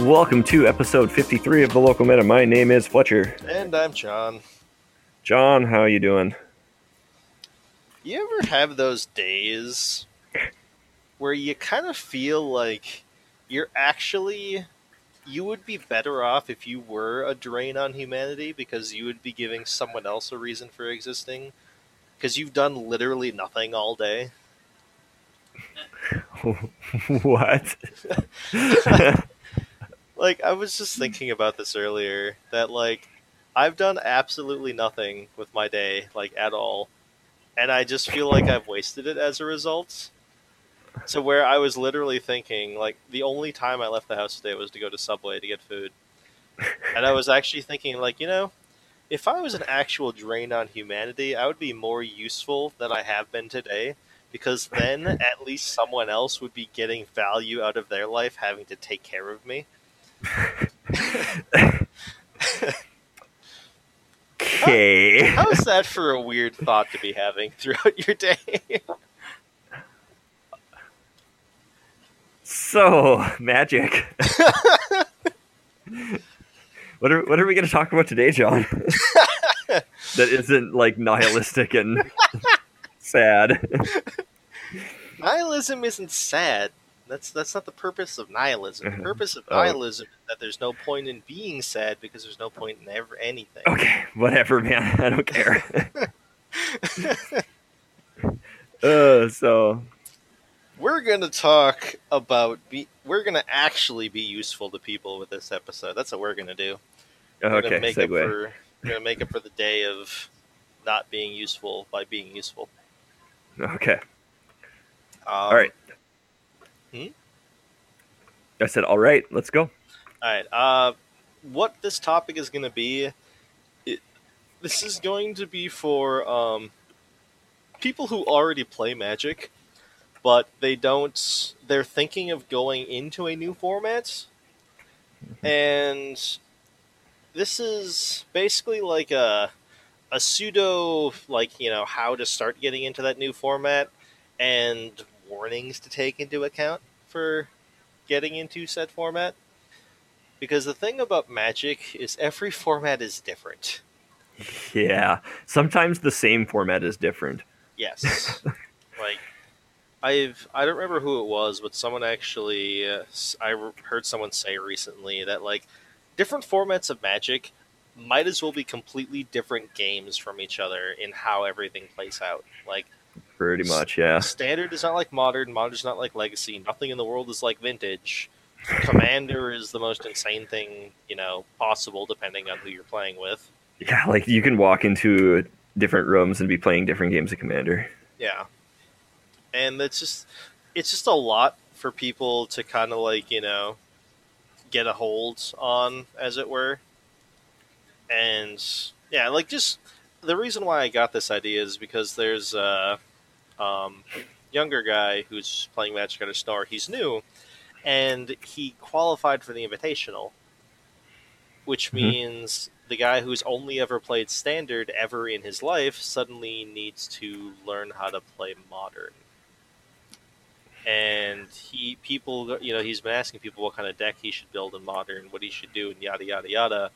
Welcome to episode 53 of the Local Meta. My name is Fletcher. And I'm John. John, how are you doing? You ever have those days where you kind of feel like you're actually you would be better off if you were a drain on humanity because you would be giving someone else a reason for existing because you've done literally nothing all day. what? like I was just hmm. thinking about this earlier that like I've done absolutely nothing with my day like at all and I just feel like I've wasted it as a result. So where I was literally thinking like the only time I left the house today was to go to Subway to get food. And I was actually thinking like, you know, if I was an actual drain on humanity, I would be more useful than I have been today because then at least someone else would be getting value out of their life having to take care of me. Okay. How, how is that for a weird thought to be having throughout your day? so, magic. what are what are we going to talk about today, John? that isn't like nihilistic and sad. nihilism isn't sad. That's that's not the purpose of nihilism. The purpose of Oh. nihilism is that there's no point in being sad because there's no point in ever anything. Okay, whatever, man. I don't care. uh, so We're gonna talk about be. We're gonna actually be useful to people with this episode. That's what we're gonna do. We're okay, gonna make up segue. for. We're gonna make up for the day of not being useful by being useful. Okay, Um, all right. Hmm? I said, all right. Let's go. All right. Uh, what this topic is going to be, it, this is going to be for um, people who already play Magic, but they don't. They're thinking of going into a new format, and this is basically like a a pseudo like you know how to start getting into that new format and warnings to take into account for getting into said format. Because the thing about Magic is every format is different. Yeah. Sometimes the same format is different. Yes. like I've I don't remember who it was, but someone actually uh, I heard someone say recently that like different formats of Magic might as well be completely different games from each other in how everything plays out. Like Pretty much, yeah. Standard is not like modern. Modern is not like legacy. Nothing in the world is like vintage. Commander is the most insane thing you know possible, depending on who you're playing with. Yeah, like you can walk into different rooms and be playing different games of Commander. Yeah, and it's just it's just a lot for people to kind of like you know get a hold on, as it were. And yeah, like just the reason why I got this idea is because there's a um, younger guy who's playing Magic Under Star. He's new, and he qualified for the Invitational, which Mhm. means the guy who's only ever played Standard ever in his life suddenly needs to learn how to play Modern. And he, people, you know, he's been asking people what kind of deck he should build in Modern, what he should do, and yada yada yada.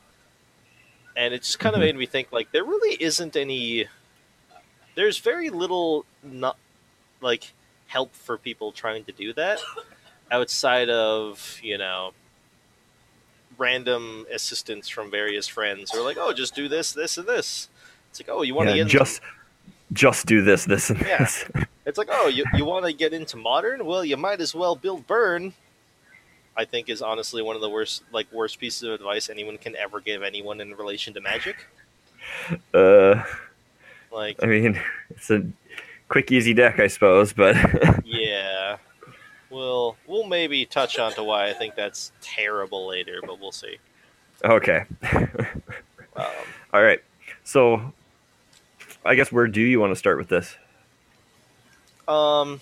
And it just kind of Mhm. made me think like there really isn't any. There's very little not like help for people trying to do that outside of you know random assistance from various friends who are like, "Oh, just do this, this, and this." It's like, "Oh, you want to Yeah, get into just just do this, this, and Yeah. this. It's like, oh, you, you want to get into modern? Well, you might as well build burn. I think is honestly one of the worst, like worst pieces of advice anyone can ever give anyone in relation to magic. Uh, Like, I mean, it's a quick, easy deck, I suppose, but yeah, we'll we'll maybe touch on to why I think that's terrible later, but we'll see. okay. Um, All right. So, I guess where do you want to start with this? Um,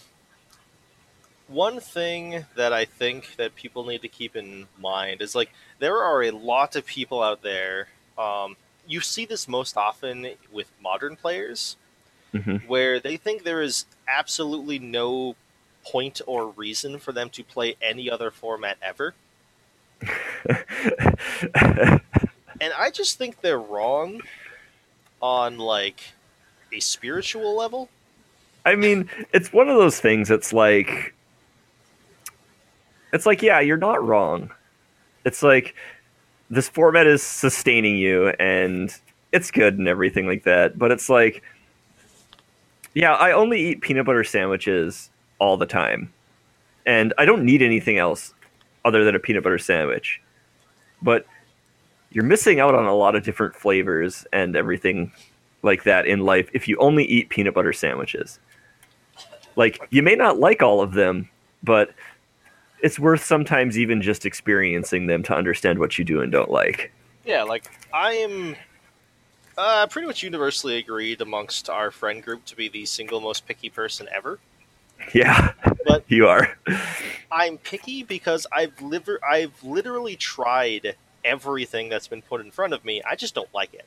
one thing that I think that people need to keep in mind is like there are a lot of people out there. Um, you see this most often with modern players, hmm where they think there is absolutely no point or reason for them to play any other format ever. and I just think they're wrong on like a spiritual level. I mean, it's one of those things. It's like, it's like, yeah, you're not wrong. It's like this format is sustaining you, and it's good and everything like that. But it's like, yeah, I only eat peanut butter sandwiches all the time, and I don't need anything else other than a peanut butter sandwich. But you're missing out on a lot of different flavors and everything like that in life if you only eat peanut butter sandwiches. Like you may not like all of them, but it's worth sometimes even just experiencing them to understand what you do and don't like. Yeah, like I am uh, pretty much universally agreed amongst our friend group to be the single most picky person ever. Yeah, But- you are. I'm picky because I've liver- I've literally tried everything that's been put in front of me. I just don't like it.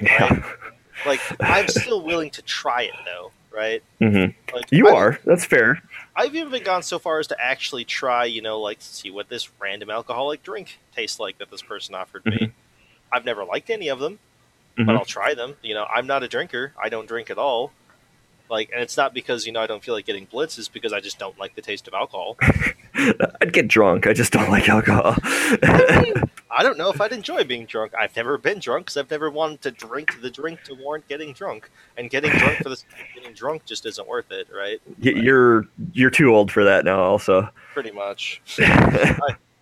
Yeah. Like I'm still willing to try it though, right? hmm Like You I've- are. That's fair. I've even gone so far as to actually try, you know, like to see what this random alcoholic drink tastes like that this person offered me. Mhm. I've never liked any of them, Mhm. but I'll try them. You know, I'm not a drinker. I don't drink at all. Like, and it's not because you know I don't feel like getting blitz. It's because I just don't like the taste of alcohol. I'd get drunk. I just don't like alcohol. I don't know if I'd enjoy being drunk. I've never been drunk because I've never wanted to drink the drink to warrant getting drunk. And getting drunk for the getting drunk just isn't worth it, right? Y- you're you're too old for that now. Also. Pretty much.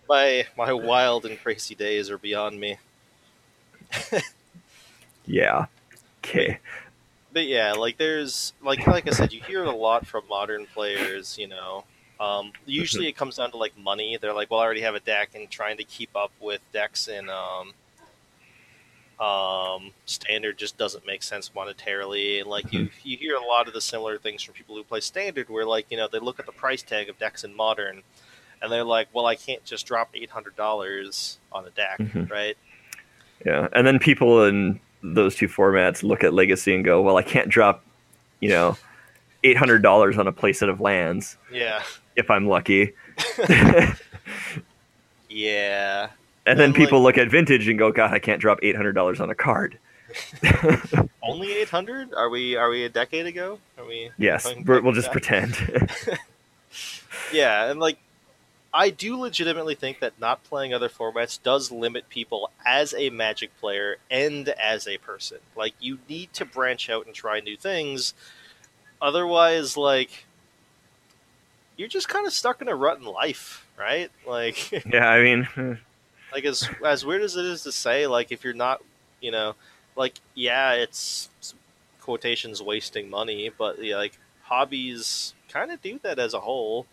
My my wild and crazy days are beyond me. yeah. Okay. But yeah, like there's like like I said, you hear it a lot from modern players. You know, um, usually it comes down to like money. They're like, well, I already have a deck, and trying to keep up with decks in um, um, standard just doesn't make sense monetarily. And like you you hear a lot of the similar things from people who play standard, where like you know they look at the price tag of decks in modern, and they're like, well, I can't just drop eight hundred dollars on a deck, Mhm. right? Yeah, and then people in those two formats look at Legacy and go, "Well, I can't drop, you know, eight hundred dollars on a playset of lands Yeah, if I'm lucky." yeah. and then And, people look at Vintage and go, "God, I can't drop eight hundred dollars on a card." Only 800? Are we are we a decade ago? Are we Yes, we're, we'll just pretend. Yeah, and like I do legitimately think that not playing other formats does limit people as a Magic player and as a person. Like you need to branch out and try new things. Otherwise, like you're just kind of stuck in a rut in life, right? Like yeah, I mean, hmm. like as as weird as it is to say, like if you're not, you know, like yeah, it's quotations wasting money, but yeah, like hobbies kind of do that as a whole.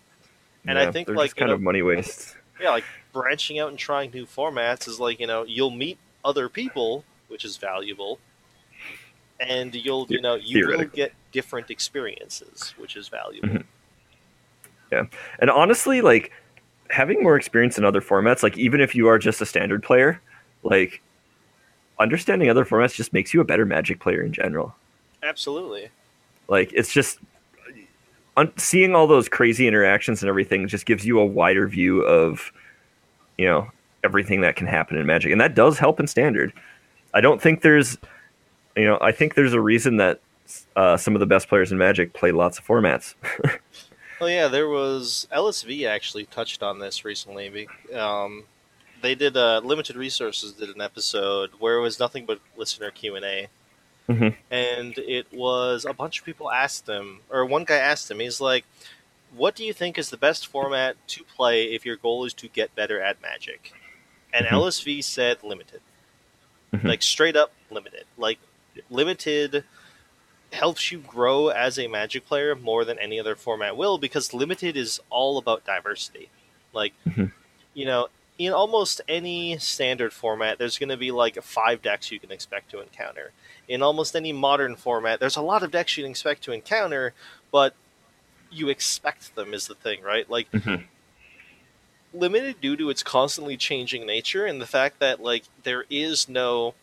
And I think, like, kind know- of money waste. Yeah, like branching out and trying new formats is like you know you'll meet other people, which is valuable, and you'll you know you will get different experiences, which is valuable. Mhm. And honestly, like having more experience in other formats, like even if you are just a standard player, like understanding other formats just makes you a better Magic player in general. Absolutely. Like it's just un- seeing all those crazy interactions and everything just gives you a wider view of you know everything that can happen in Magic, and that does help in Standard. I don't think there's you know I think there's a reason that uh, some of the best players in Magic play lots of formats. Well, yeah, there was LSV actually touched on this recently. Um, they did uh, limited resources did an episode where it was nothing but listener Q and A, Mhm. and it was a bunch of people asked him, or one guy asked him, he's like, "What do you think is the best format to play if your goal is to get better at Magic?" And Mhm. LSV said limited, Mhm. like straight up limited, like limited helps you grow as a magic player more than any other format will because limited is all about diversity like Mhm. you know in almost any standard format there's going to be like five decks you can expect to encounter in almost any modern format there's a lot of decks you can expect to encounter but you expect them is the thing right like Mhm. limited due to its constantly changing nature and the fact that like there is no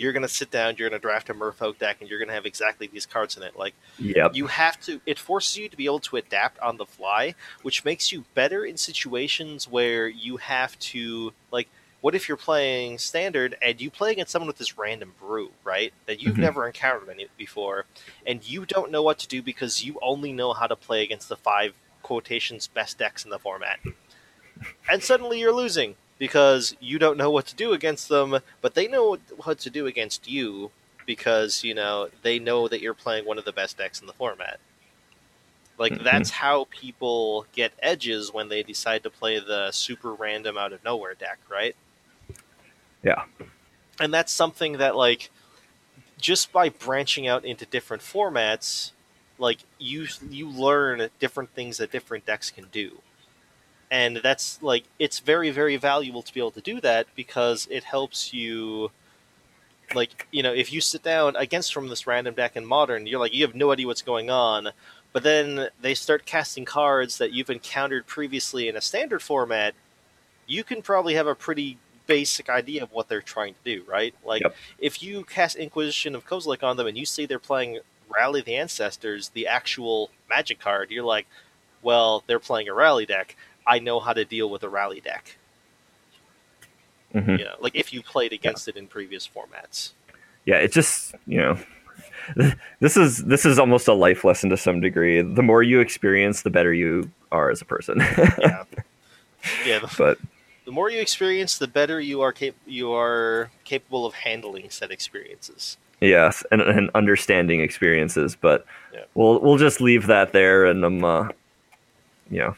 you're going to sit down, you're going to draft a Merfolk deck, and you're going to have exactly these cards in it. Like Yep. you have to it forces you to be able to adapt on the fly which makes you better in situations where you have to like what if you're playing standard and you play against someone with this random brew right that you've Mhm. never encountered any before and you don't know what to do because you only know how to play against the five quotations best decks in the format and suddenly you're losing because you don't know what to do against them but they know what to do against you because you know they know that you're playing one of the best decks in the format. Like Mhm. that's how people get edges when they decide to play the super random out of nowhere deck, right? Yeah. And that's something that like just by branching out into different formats, like you you learn different things that different decks can do. And that's like it's very very valuable to be able to do that because it helps you like you know if you sit down against from this random deck in modern you're like you have no idea what's going on. But then they start casting cards that you've encountered previously in a standard format you can probably have a pretty basic idea of what they're trying to do right? Like Yep. if you cast inquisition of kozilek on them and you see they're playing rally the ancestors the actual magic card you're like well they're playing a rally deck i know how to deal with a rally deck. Hmm you know like if you played against it in previous formats. Yeah it just you know this is this is almost a life lesson to some degree. The more you experience the better you are as a person. Yeah. Yeah the, but the more you experience the better you are cap- you are capable of handling said experiences. Yes and, and understanding experiences but Yeah. we'll we'll just leave that there and um uh you know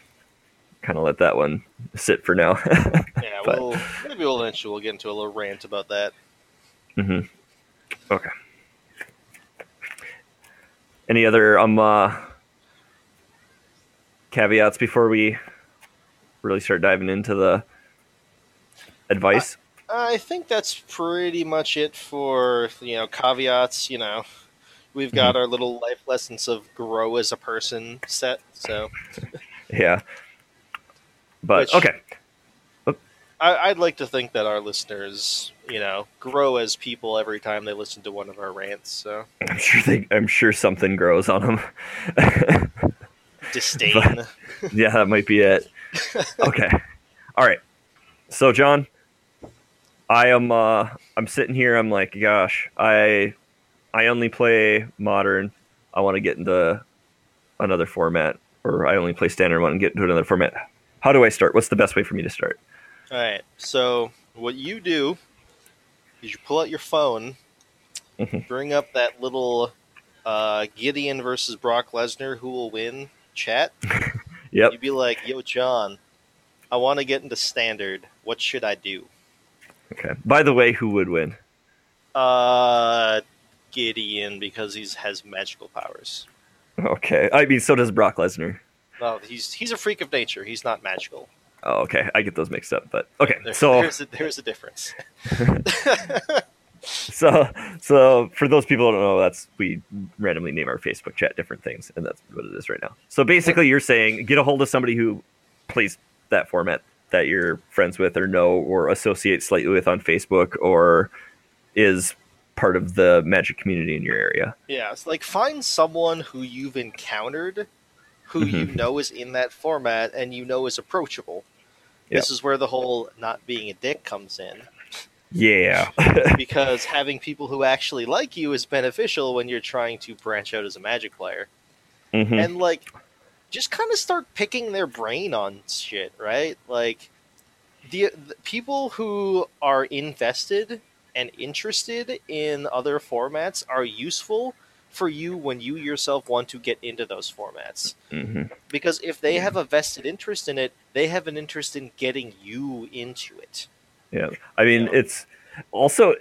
kind of let that one sit for now. Yeah But- we'll maybe we'll eventually we'll get into a little rant about that. Mm-hmm. okay. Any other um uh caveats before we really start diving into the advice? I think that's pretty much it for you know caveats you know. We've got our little life lessons of grow as a person set so. Yeah but Which- okay. I, I'd like to think that our listeners, you know, grow as people every time they listen to one of our rants. So. I'm sure they i'm sure something grows on them disdain. yeah that might be it. Okay. All right. So john i am uh i'm sitting here i'm like gosh i i only play modern. I want to get into another format or i only play standard one and get into another format how do i start what's the best way for me to start All right. So what you do is you pull out your phone, Mhm. bring up that little uh, Gideon versus Brock Lesnar, who will win chat. yep You'd be like, "Yo, John, I want to get into standard. What should I do?" okay by the way who would win Uh, Gideon because he has magical powers. okay i mean so does brock lesnar No, he's he's a freak of nature. He's not magical. oh okay i get those mixed up but okay There- so there's a, there's a difference. so so for those people who don't know that's we randomly name our facebook chat different things and that's what it is right now so basically you're saying get a hold of somebody who plays that format that you're friends with or know or associate slightly with on facebook or is part of the magic community in your area Yeah, it's like find someone who you've encountered who you know is in that format and you know is approachable. This is where the whole not being a dick comes in yeah because having people who actually like you is beneficial when you're trying to branch out as a magic player. Mhm. And like just kind of start picking their brain on shit, right? Like the, the people who are invested and interested in other formats are useful for you when you yourself want to get into those formats. Mhm. Because if they have a vested interest in it, they have an interest in getting you into it. Yeah. I mean, Yeah. it's also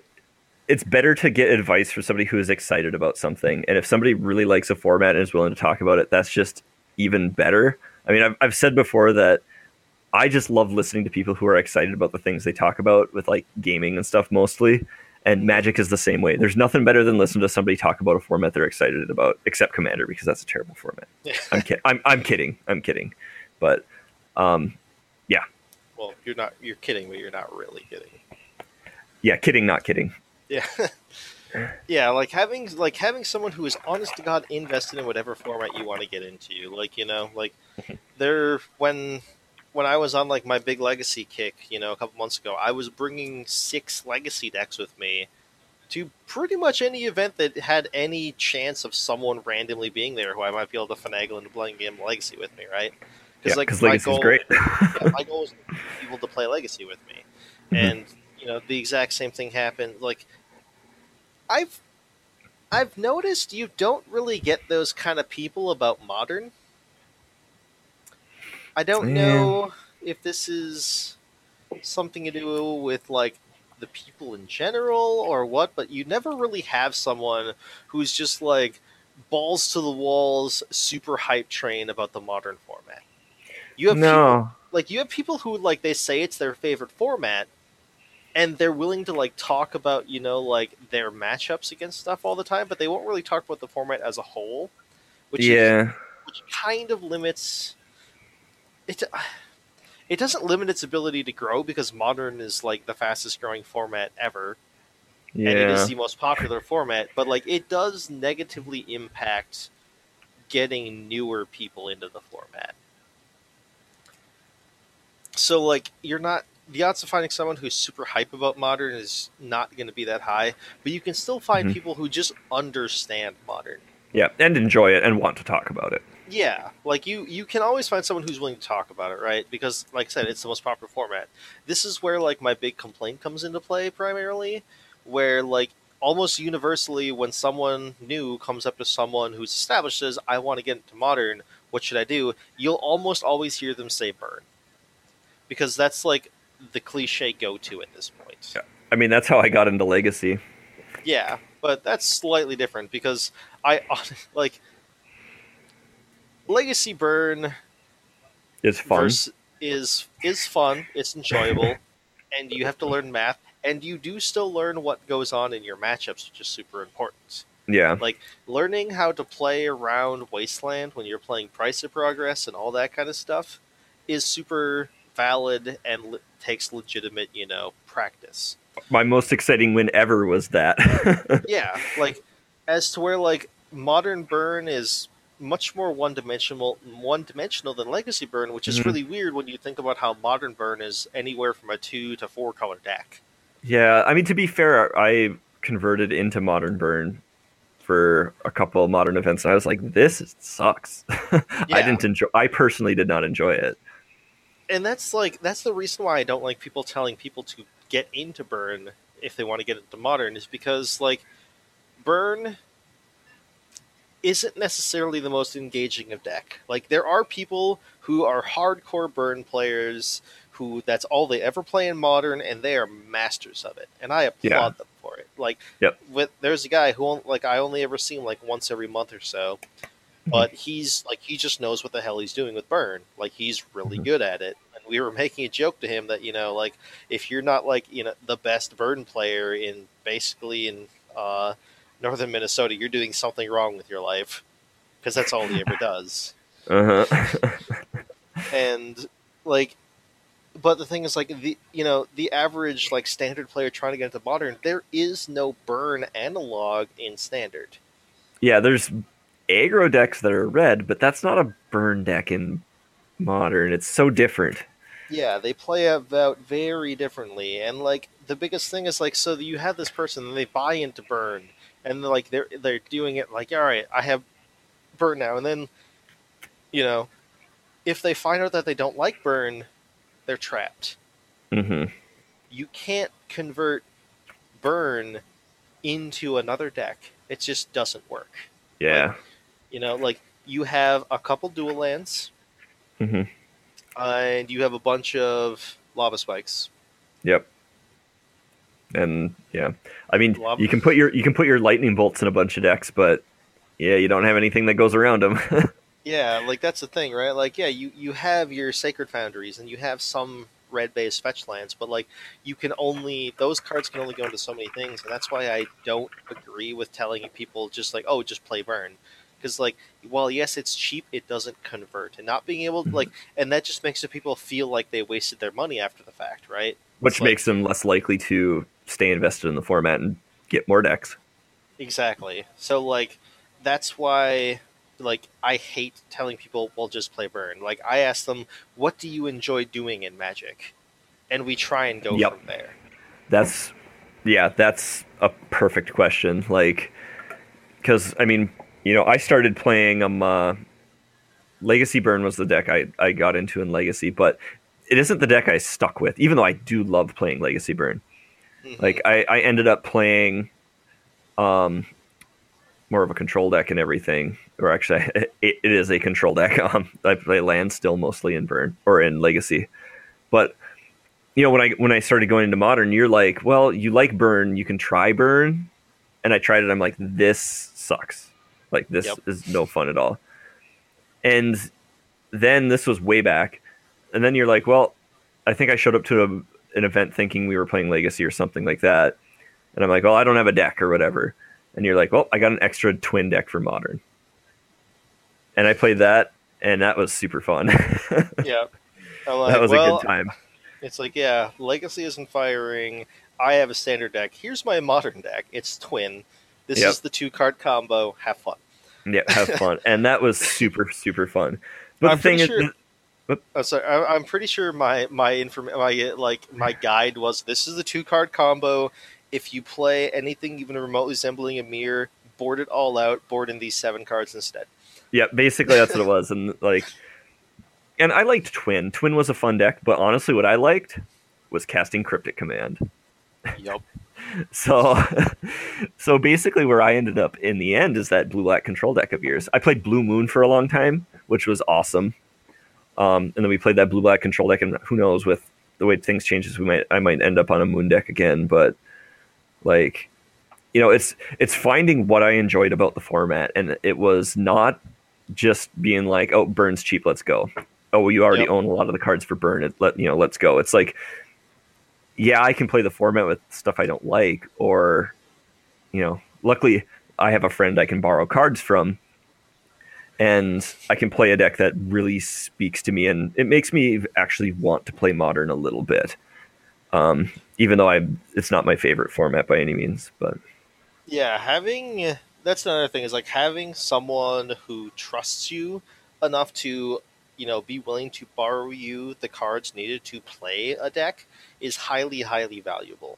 it's better to get advice from somebody who is excited about something. And if somebody really likes a format and is willing to talk about it, that's just even better. I mean, I've, I've said before that I just love listening to people who are excited about the things they talk about with like gaming and stuff mostly. And Magic is the same way. There's nothing better than listening to somebody talk about a format they're excited about, except Commander because that's a terrible format. I'm, kid- I'm I'm kidding. I'm kidding. But um, yeah. well, you're not you're kidding, but you're not really kidding. yeah, kidding, not kidding. Yeah. yeah, like having like having someone who is honest to god invested in whatever format you want to get into. Like, you know, like there when when I was on like my big legacy kick, you know, a couple months ago, I was bringing six legacy decks with me to pretty much any event that had any chance of someone randomly being there who I might be able to finagle into playing game legacy with me, right? Because yeah, like my Legacy's goal, great. yeah, my goal is people to play legacy with me, mm-hmm. and you know the exact same thing happened. Like I've I've noticed you don't really get those kind of people about modern. I don't yeah. know if this is something to do with like the people in general or what, but you never really have someone who's just like balls to the walls, super hype train about the modern format. You have no. people, like you have people who like they say it's their favorite format, and they're willing to like talk about you know like their matchups against stuff all the time, but they won't really talk about the format as a whole, which yeah, is, which kind of limits it it doesn't limit its ability to grow because modern is like the fastest growing format ever. Yeah. And it is the most popular format, but like it does negatively impact getting newer people into the format. So like you're not the odds of finding someone who's super hype about modern is not going to be that high, but you can still find mm-hmm. people who just understand modern. Yeah, and enjoy it and want to talk about it. Yeah, like you, you can always find someone who's willing to talk about it, right? Because, like I said, it's the most popular format. This is where like my big complaint comes into play primarily, where like almost universally, when someone new comes up to someone who's established says, "I want to get into modern. What should I do?" You'll almost always hear them say "burn," because that's like the cliche go-to at this point. Yeah. I mean, that's how I got into Legacy. Yeah, but that's slightly different because I like Legacy Burn is fun. is is fun. It's enjoyable, and you have to learn math, and you do still learn what goes on in your matchups, which is super important. Yeah, like learning how to play around Wasteland when you're playing Price of Progress and all that kind of stuff is super valid and le- takes legitimate, you know, practice. My most exciting win ever was that. yeah, like as to where like modern burn is much more one dimensional one dimensional than Legacy Burn, which is mm-hmm. really weird when you think about how modern Burn is anywhere from a two to four color deck. Yeah, I mean to be fair, I converted into modern Burn for a couple modern events, and I was like, "This sucks." yeah. I didn't enjoy. I personally did not enjoy it. And that's like that's the reason why I don't like people telling people to get into Burn if they want to get into Modern is because like Burn isn't necessarily the most engaging of deck. Like there are people who are hardcore burn players who that's all they ever play in modern and they are masters of it. And I applaud yeah. them for it. Like yep. with there's a guy who like I only ever see him like once every month or so. Mm-hmm. But he's like he just knows what the hell he's doing with burn. Like he's really mm-hmm. good at it. And we were making a joke to him that, you know, like if you're not like, you know, the best burn player in basically in uh northern Minnesota, you're doing something wrong with your life because that's all he ever does. Uh-huh. and like, but the thing is, like the you know the average like standard player trying to get into modern, there is no burn analog in standard. Yeah, there's aggro decks that are red, but that's not a burn deck in modern. It's so different. Yeah, they play out very differently, and like the biggest thing is like so you have this person and they buy into burn and like they're they're doing it like all right i have burn now. And then you know if they find out that they don't like burn they're trapped. Mm-hmm. you can't convert burn into another deck. It just doesn't work. Yeah. Like, you know like you have a couple dual lands. Mm-hmm. and you have a bunch of lava spikes. Yep and yeah, I mean, Love. you can put your you can put your lightning bolts in a bunch of decks, but yeah, you don't have anything that goes around them. yeah, like that's the thing, right? Like, yeah, you you have your sacred foundries and you have some red based fetch lands, but like you can only those cards can only go into so many things, and that's why I don't agree with telling people just like, oh, just play burn. Because like, while yes, it's cheap, it doesn't convert, and not being able to like, and that just makes the people feel like they wasted their money after the fact, right? Which makes them less likely to stay invested in the format and get more decks. Exactly. So like that's why like I hate telling people well just play burn. Like I ask them what do you enjoy doing in Magic? And we try and go Yep. from there. That's yeah, that's a perfect question. Like, because I mean, you know, I started playing um, uh, Legacy Burn was the deck I I got into in Legacy, but it isn't the deck I stuck with. Even though I do love playing Legacy Burn, Like I I ended up playing, um, more of a control deck and everything. Or actually, it, it is a control deck. Um, I play land still mostly in Burn or in Legacy, but you know when I when I started going into modern, you're like, well, you like burn, you can try burn, and I tried it. I'm like, this sucks. Like this Yep. is no fun at all. And then this was way back, and then you're like, well, I think I showed up to a, an event thinking we were playing Legacy or something like that, and I'm like, well, I don't have a deck or whatever, and you're like, well, I got an extra twin deck for modern, and I played that, and that was super fun. yeah. Like, that was well, a good time. It's like, yeah, Legacy isn't firing. I have a standard deck. Here's my modern deck. It's twin. This Yep. is the two card combo. Have fun. Yeah, have fun, and that was super super fun. But I'm the thing pretty is, Oh, sorry. I, I'm pretty sure my my inform my like my guide was this is the two card combo. If you play anything even remotely resembling a mirror, board it all out. Board in these seven cards instead. yeah, basically that's what it was, and like, and I liked Twin. Twin was a fun deck, but honestly, what I liked was casting Cryptic Command. Yep. So, so basically, where I ended up in the end is that blue black control deck of yours. I played Blue Moon for a long time, which was awesome. Um, and then we played that blue black control deck, and who knows with the way things changes, we might I might end up on a Moon deck again. But like, you know, it's it's finding what I enjoyed about the format, and it was not just being like, oh, Burn's cheap, let's go. Oh, you already Yep. own a lot of the cards for Burn. It let you know, let's go. It's like yeah, I can play the format with stuff I don't like, or you know, luckily I have a friend I can borrow cards from, and I can play a deck that really speaks to me, and it makes me actually want to play modern a little bit. Um, even though I, it's not my favorite format by any means, but Yeah, having that's another thing is like having someone who trusts you enough to you know be willing to borrow you the cards needed to play a deck is highly highly valuable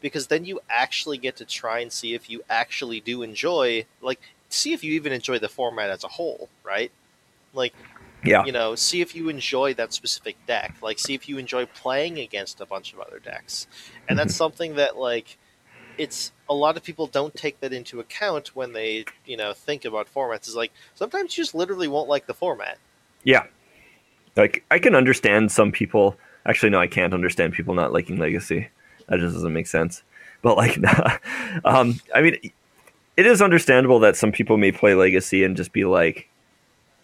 because then you actually get to try and see if you actually do enjoy like see if you even enjoy the format as a whole right like yeah, you know see if you enjoy that specific deck like see if you enjoy playing against a bunch of other decks and that's something that like it's a lot of people don't take that into account when they you know think about formats is like sometimes you just literally won't like the format yeah. Like I can understand some people. Actually, no, I can't understand people not liking Legacy. That just doesn't make sense. But like, um, I mean, it is understandable that some people may play Legacy and just be like,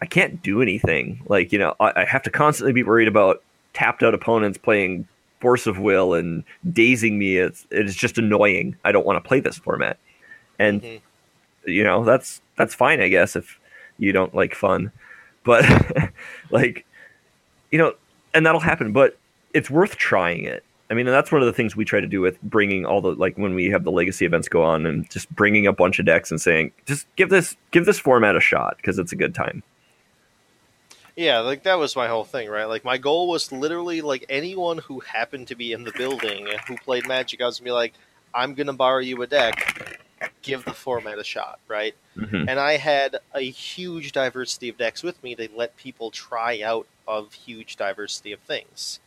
I can't do anything. Like, you know, I, I have to constantly be worried about tapped out opponents playing Force of Will and dazing me. It's it is just annoying. I don't want to play this format. And Mhm. you know, that's that's fine, I guess, if you don't like fun. But like, you know, and that'll happen. But it's worth trying it. I mean, and that's one of the things we try to do with bringing all the like when we have the legacy events go on and just bringing a bunch of decks and saying, just give this give this format a shot because it's a good time. yeah like that was my whole thing right like my goal was literally like anyone who happened to be in the building who played magic i was gonna be like i'm gonna borrow you a deck give the format a shot right Mhm. and I had a huge diversity of decks with me to let people try out of huge diversity of things.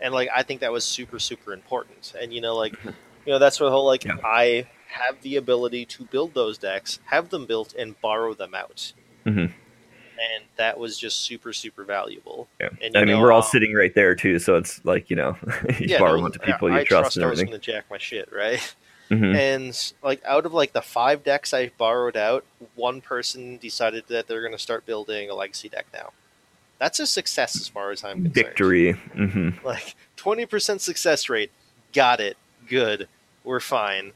And like I think that was super super important. And you know like you know that's where the whole like Yeah. I have the ability to build those decks, have them built and borrow them out. Mhm. And that was just super super valuable. Yeah. And, I mean, know, we're all um, sitting right there too, so it's like you know, you yeah, borrow no, to people I you trust trust and I was everything. going to jack my shit, right? Mhm. And like out of like the five decks I borrowed out, one person decided that they're going to start building a legacy deck now. That's a success as far as I'm concerned. Victory. hmm Like twenty percent success rate. Got it. Good. We're fine.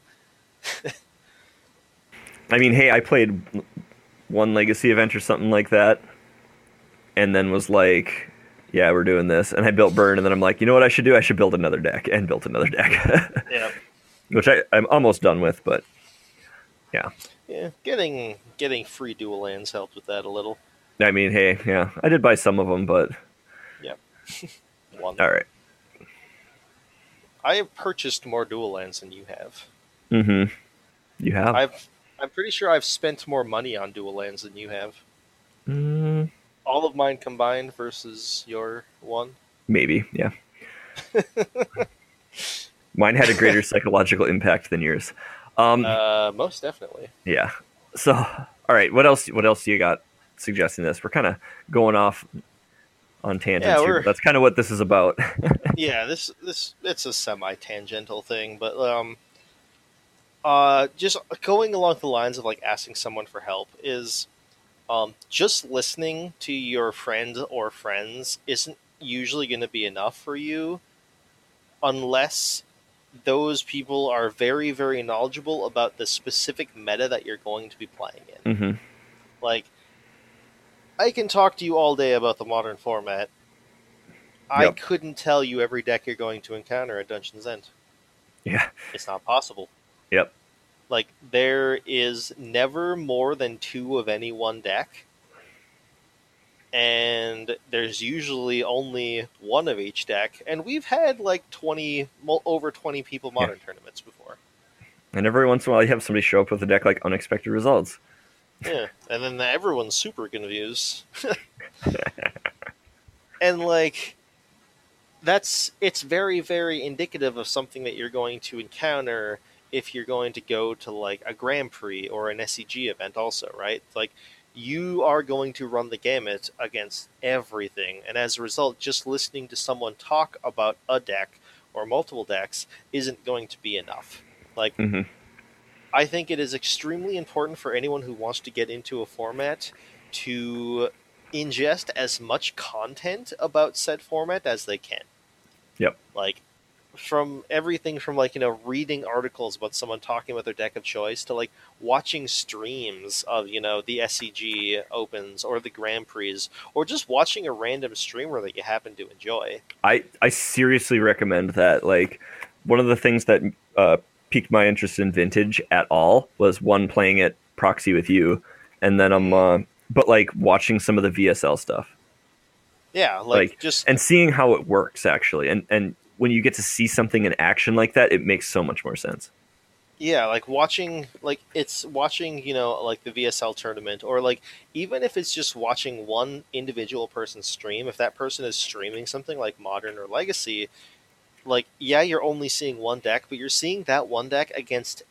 I mean, hey, I played one legacy event or something like that, and then was like, "Yeah, we're doing this." And I built burn, and then I'm like, "You know what I should do? I should build another deck," and built another deck. Yeah. which I, I'm almost done with. But yeah. Yeah, getting getting free dual lands helped with that a little. I mean, hey, yeah, I did buy some of them, but One. all right. I have purchased more dual lands than you have. Mm-hmm. You have. I've I'm pretty sure I've spent more money on dual lands than you have. Mm, All of mine combined versus your one. maybe, yeah. Mine had a greater psychological impact than yours. Um, Uh, most definitely. yeah. So, all right. What else? What else you got suggesting this? We're kind of going off on tangents Yeah, here. That's kind of what this is about. yeah, this this it's a semi tangential thing, but um, uh, just going along the lines of like asking someone for help is, um, just listening to your friend or friends isn't usually going to be enough for you, unless those people are very very knowledgeable about the specific meta that you're going to be playing in. hmm Like, I can talk to you all day about the modern format. I Yep. couldn't tell you every deck you're going to encounter at Dungeon's End. Yeah. It's not possible. Yep. Like, there is never more than two of any one deck. And there's usually only one of each deck. And we've had like 20, over 20 people modern tournaments before. And every once in a while, you have somebody show up with a deck like unexpected results. Yeah, and then everyone's super confused. and like that's it's very very indicative of something that you're going to encounter if you're going to go to like a Grand Prix or an SCG event also, right? Like you are going to run the gamut against everything and as a result just listening to someone talk about a deck or multiple decks isn't going to be enough. Like hmm I think it is extremely important for anyone who wants to get into a format to ingest as much content about said format as they can. Yep. Like from everything from like, you know, reading articles about someone talking about their deck of choice to like watching streams of, you know, the SCG opens or the Grand Prix or just watching a random streamer that you happen to enjoy. I I seriously recommend that. Like one of the things that uh, piqued my interest in vintage at all was one playing it proxy with you, and then I'm uh, but like watching some of the VSL stuff Yeah, like, Like, just and seeing how it works actually, and and when you get to see something in action like that, it makes so much more sense. Yeah, like watching like it's watching, you know, like the VSL tournament or like even if it's just watching one individual person stream, if that person is streaming something like modern or legacy, like yeah, you're only seeing one deck, but you're seeing that one deck against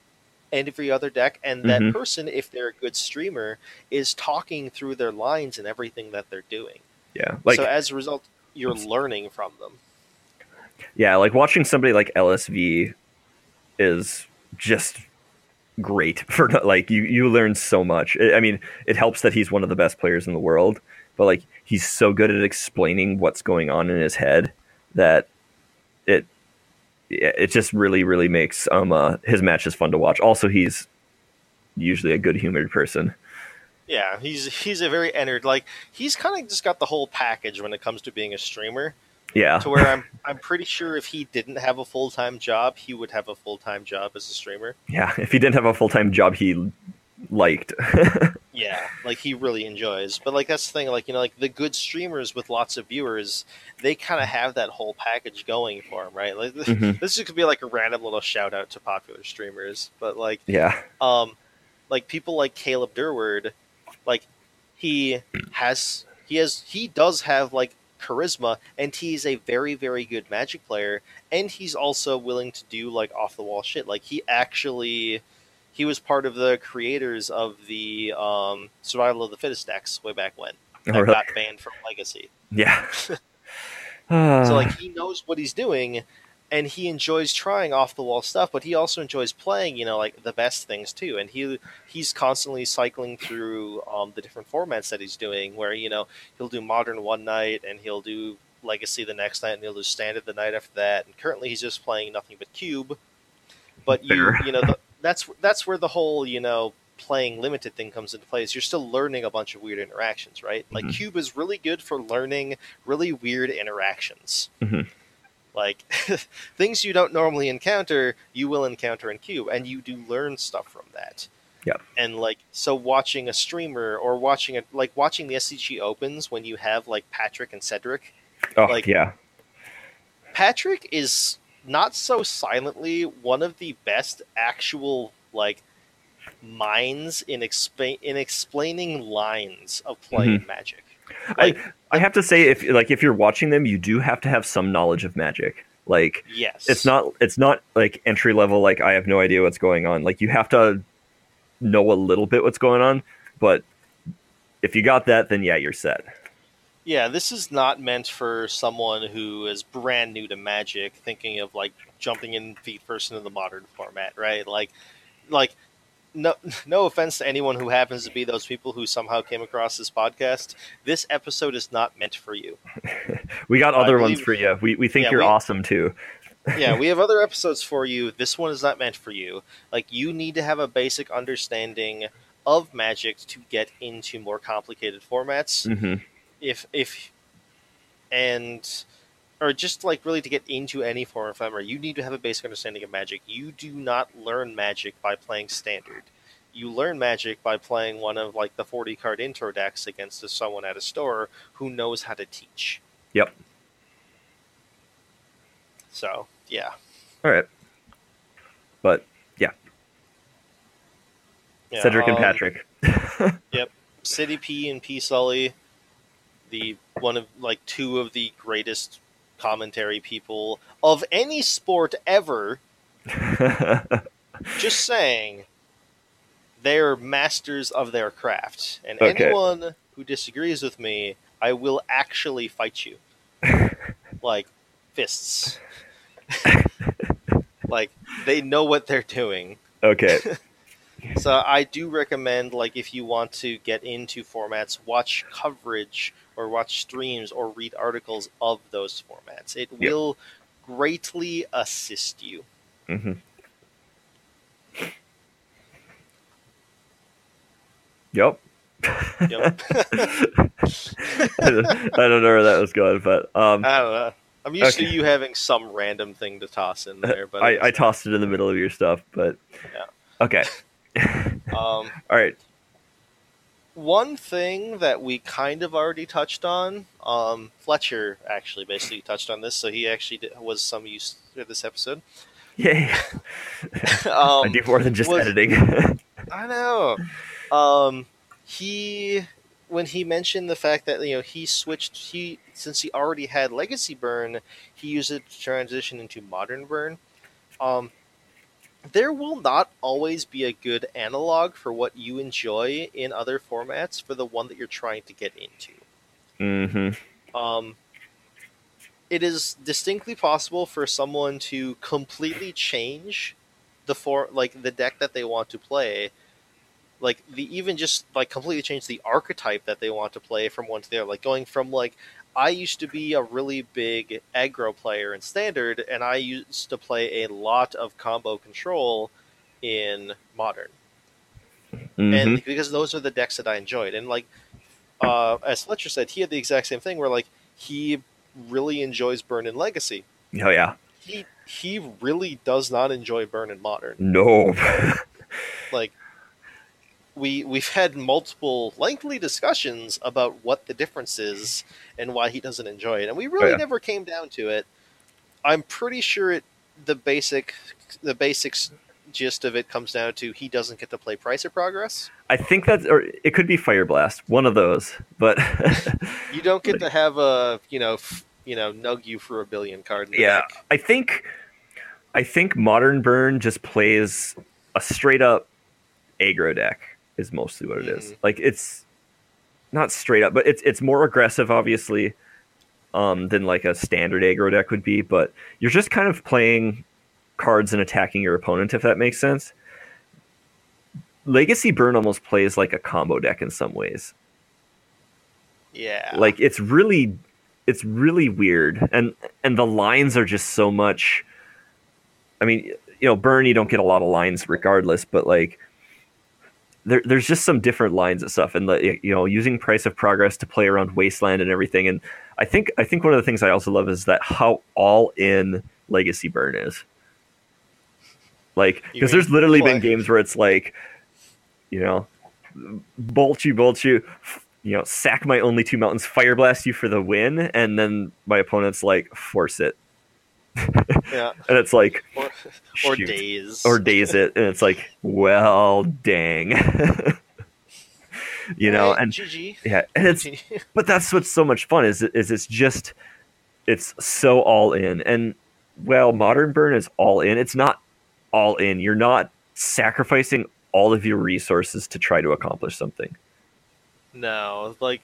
every other deck and that Mhm. person if they're a good streamer is talking through their lines and everything that they're doing. Yeah, like so as a result, you're learning from them. yeah, like watching somebody like LSV is just great for like you you learn so much. I mean, it helps that he's one of the best players in the world, but like he's so good at explaining what's going on in his head that it it just really really makes um uh, his matches fun to watch. Also, he's usually a good humored person. Yeah, he's he's a very entered like he's kind of just got the whole package when it comes to being a streamer. Yeah, to where I'm I'm pretty sure if he didn't have a full time job, he would have a full time job as a streamer. yeah. If he didn't have a full time job, he liked. Yeah, like he really enjoys. But like that's the thing, like you know, like the good streamers with lots of viewers, they kind of have that whole package going for them, right? Like Mhm. this could be like a random little shout out to popular streamers, but like yeah, um like people like Caleb Durward, like he has he has he does have like charisma and he's a very very good magic player and he's also willing to do like off the wall shit like he actually he was part of the creators of the um, survival of the fittest decks way back when that Oh, really? got banned from legacy yeah. so like he knows what he's doing and he enjoys trying off the wall stuff but he also enjoys playing you know like the best things too and he he's constantly cycling through um, the different formats that he's doing where you know he'll do modern one night and he'll do legacy the next night and he'll do standard the night after that and currently he's just playing nothing but cube but you Fair. you know the, that's that's where the whole you know playing limited thing comes into play is you're still learning a bunch of weird interactions right like Mhm. cube is really good for learning really weird interactions Mhm. Like things you don't normally encounter, you will encounter in Cube, and you do learn stuff from that. Yep. And like so, watching a streamer or watching it, like watching the SCG opens when you have like Patrick and Cedric. Oh Like- yeah, Patrick is not so silently one of the best actual like minds in explain in explaining lines of playing mm-hmm. Magic. Like I have to say if like if you're watching them, you do have to have some knowledge of magic. Like yes, it's not it's not like entry level like I have no idea what's going on. Like you have to know a little bit what's going on, but if you got that then yeah, you're set. Yeah, this is not meant for someone who is brand new to Magic, thinking of like jumping in feet first into the modern format, right? Like, like no, no offense to anyone who happens to be those people who somehow came across this podcast. This episode is not meant for you. We got other ones for you. We we think Yeah, you're we- awesome too. yeah, we have other episodes for you. This one is not meant for you. Like, you need to have a basic understanding of Magic to get into more complicated formats. hmm if if and or just like really to get into any form of memory, you need to have a basic understanding of magic. You do not learn magic by playing standard. You learn magic by playing one of like the forty card intro decks against someone at a store who knows how to teach. Yep. So yeah, All right. But yeah Cedric and um, Patrick. yep. City P and P Sully, the one of like two of the greatest commentary people of any sport ever. Just saying, they're masters of their craft, and Okay. anyone who disagrees with me, I will actually fight you, like fists. like they know what they're doing. okay. So I do recommend, like, if you want to get into formats, watch coverage or watch streams or read articles of those formats. It Yep. will greatly assist you. hmm Yep. Yep. I don't I don't know where that was going, but um, I don't know. I'm used Okay. to you having some random thing to toss in there, but I, I tossed it in the middle of your stuff. But Yeah. okay, um, all right. One thing that we kind of already touched on, um, Fletcher actually basically touched on this, so he actually did, was some use to this episode. Yay! um, I do more than just was- editing. I know. Um, he when he mentioned the fact that you know he switched he since he already had legacy burn, he used it to transition into modern burn. Um, there will not always be a good analog for what you enjoy in other formats for the one that you're trying to get into. hmm Um, it is distinctly possible for someone to completely change the for like the deck that they want to play, like the even just like completely change the archetype that they want to play from one to the other. Like going from like I used to be a really big aggro player in standard, and I used to play a lot of combo control in modern hmm and because those are the decks that I enjoyed. And like uh, as Fletcher said, he had the exact same thing where like he really enjoys Burn and Legacy. oh yeah. He he really does not enjoy Burn and Modern. No. Like we we've had multiple lengthy discussions about what the difference is and why he doesn't enjoy it, and we really oh, yeah. never came down to it. I'm pretty sure it the basic the basics gist of it comes down to he doesn't get to play Price of Progress. I think that's or it could be Fire Blast, one of those. But You don't get to have a you know f- you know nug you for a billion card. Yeah, deck. I think I think Modern Burn just plays a straight up aggro deck is mostly what it is. Mhm. Like it's not straight up, but it's it's more aggressive, obviously, um, than like a standard aggro deck would be. But you're just kind of playing cards and attacking your opponent, if that makes sense. Legacy Burn almost plays like a combo deck in some ways. yeah. like it's really it's really weird and and the lines are just so much i mean you know burn you don't get a lot of lines regardless but like there, there's just some different lines of stuff, and like, you know, using price of progress to play around wasteland and everything. And I think I think one of the things I also love is that how all in Legacy Burn is. Like, because there's literally been games where it's like, you know, bolt you, bolt you, you know, sack my only two mountains, fire blast you for the win, and then my opponent's like, force it, Yeah. and it's like, Or, or Daze. or Daze it, and it's like, well, dang, you know, Hey, and GG. yeah, and it's but that's what's so much fun is is it's just it's so all in. And well modern burn is all in. It's not all in. You're not sacrificing all of your resources to try to accomplish something. No, like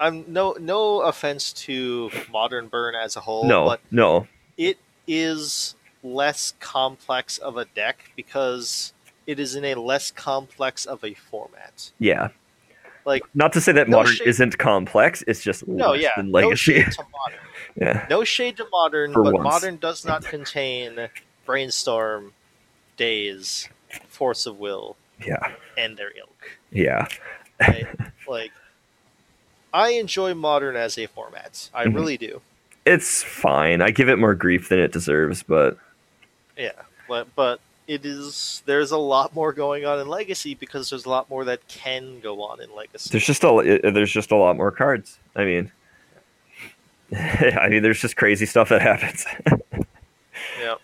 I'm no no offense to modern burn as a whole, no no it is less complex of a deck because it is in a less complex of a format. yeah Like not to say that No modern shade- isn't complex it's just no, less yeah, than no shade to modern. yeah No shade to modern, For but once. modern does not contain brainstorm, Daze, force of will, yeah and their ilk. yeah like I enjoy modern as a format. I Mhm. really do. It's fine i give it more grief than it deserves but Yeah, but but it is there's a lot more going on in Legacy because there's a lot more that can go on in Legacy. there's just a there's just a lot more cards i mean i mean there's just crazy stuff that happens Yeah.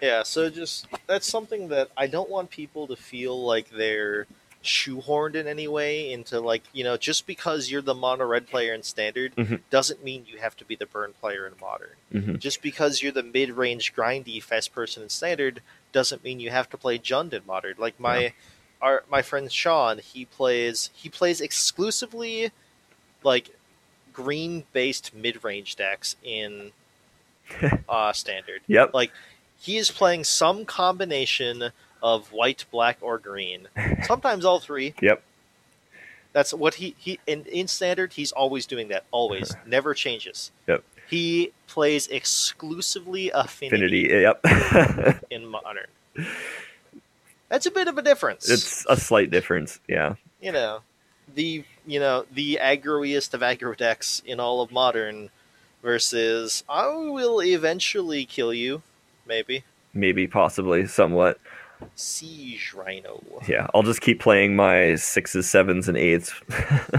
yeah, so just that's something that I don't want people to feel like they're shoehorned in any way into like, you know, just because you're the mono red player in standard Mhm. doesn't mean you have to be the burn player in modern. Mhm. Just because you're the mid range grindy fast person in standard doesn't mean you have to play Jund in modern. Like my our my friend Sean, he plays he plays exclusively like green based mid range decks in uh standard. yep Like he is playing some combination of white, black, or green. Sometimes all three. Yep. That's what he he in, in standard. He's always doing that. Always, never changes. Yep. He plays exclusively affinity, Infinity. Yep. in modern. That's a bit of a difference. it's a slight difference. Yeah. you know the you know the aggroiest of aggro decks in all of modern versus I will eventually kill you, maybe Maybe, possibly, somewhat. Siege rhino. Yeah. I'll just keep playing my sixes, sevens, and eights.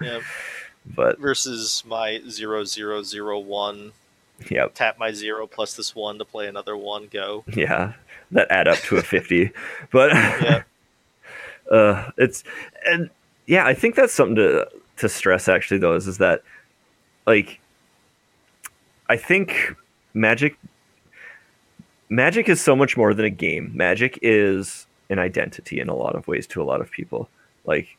Yeah, but versus my zero zero zero one. yeah, Tap my zero plus this one to play another one. Go. yeah, that add up to a fifty. But Yeah. uh, it's and yeah, I think that's something to to stress. Actually, though, is is that like I think Magic Magic is so much more than a game. Magic is an identity in a lot of ways to a lot of people. Like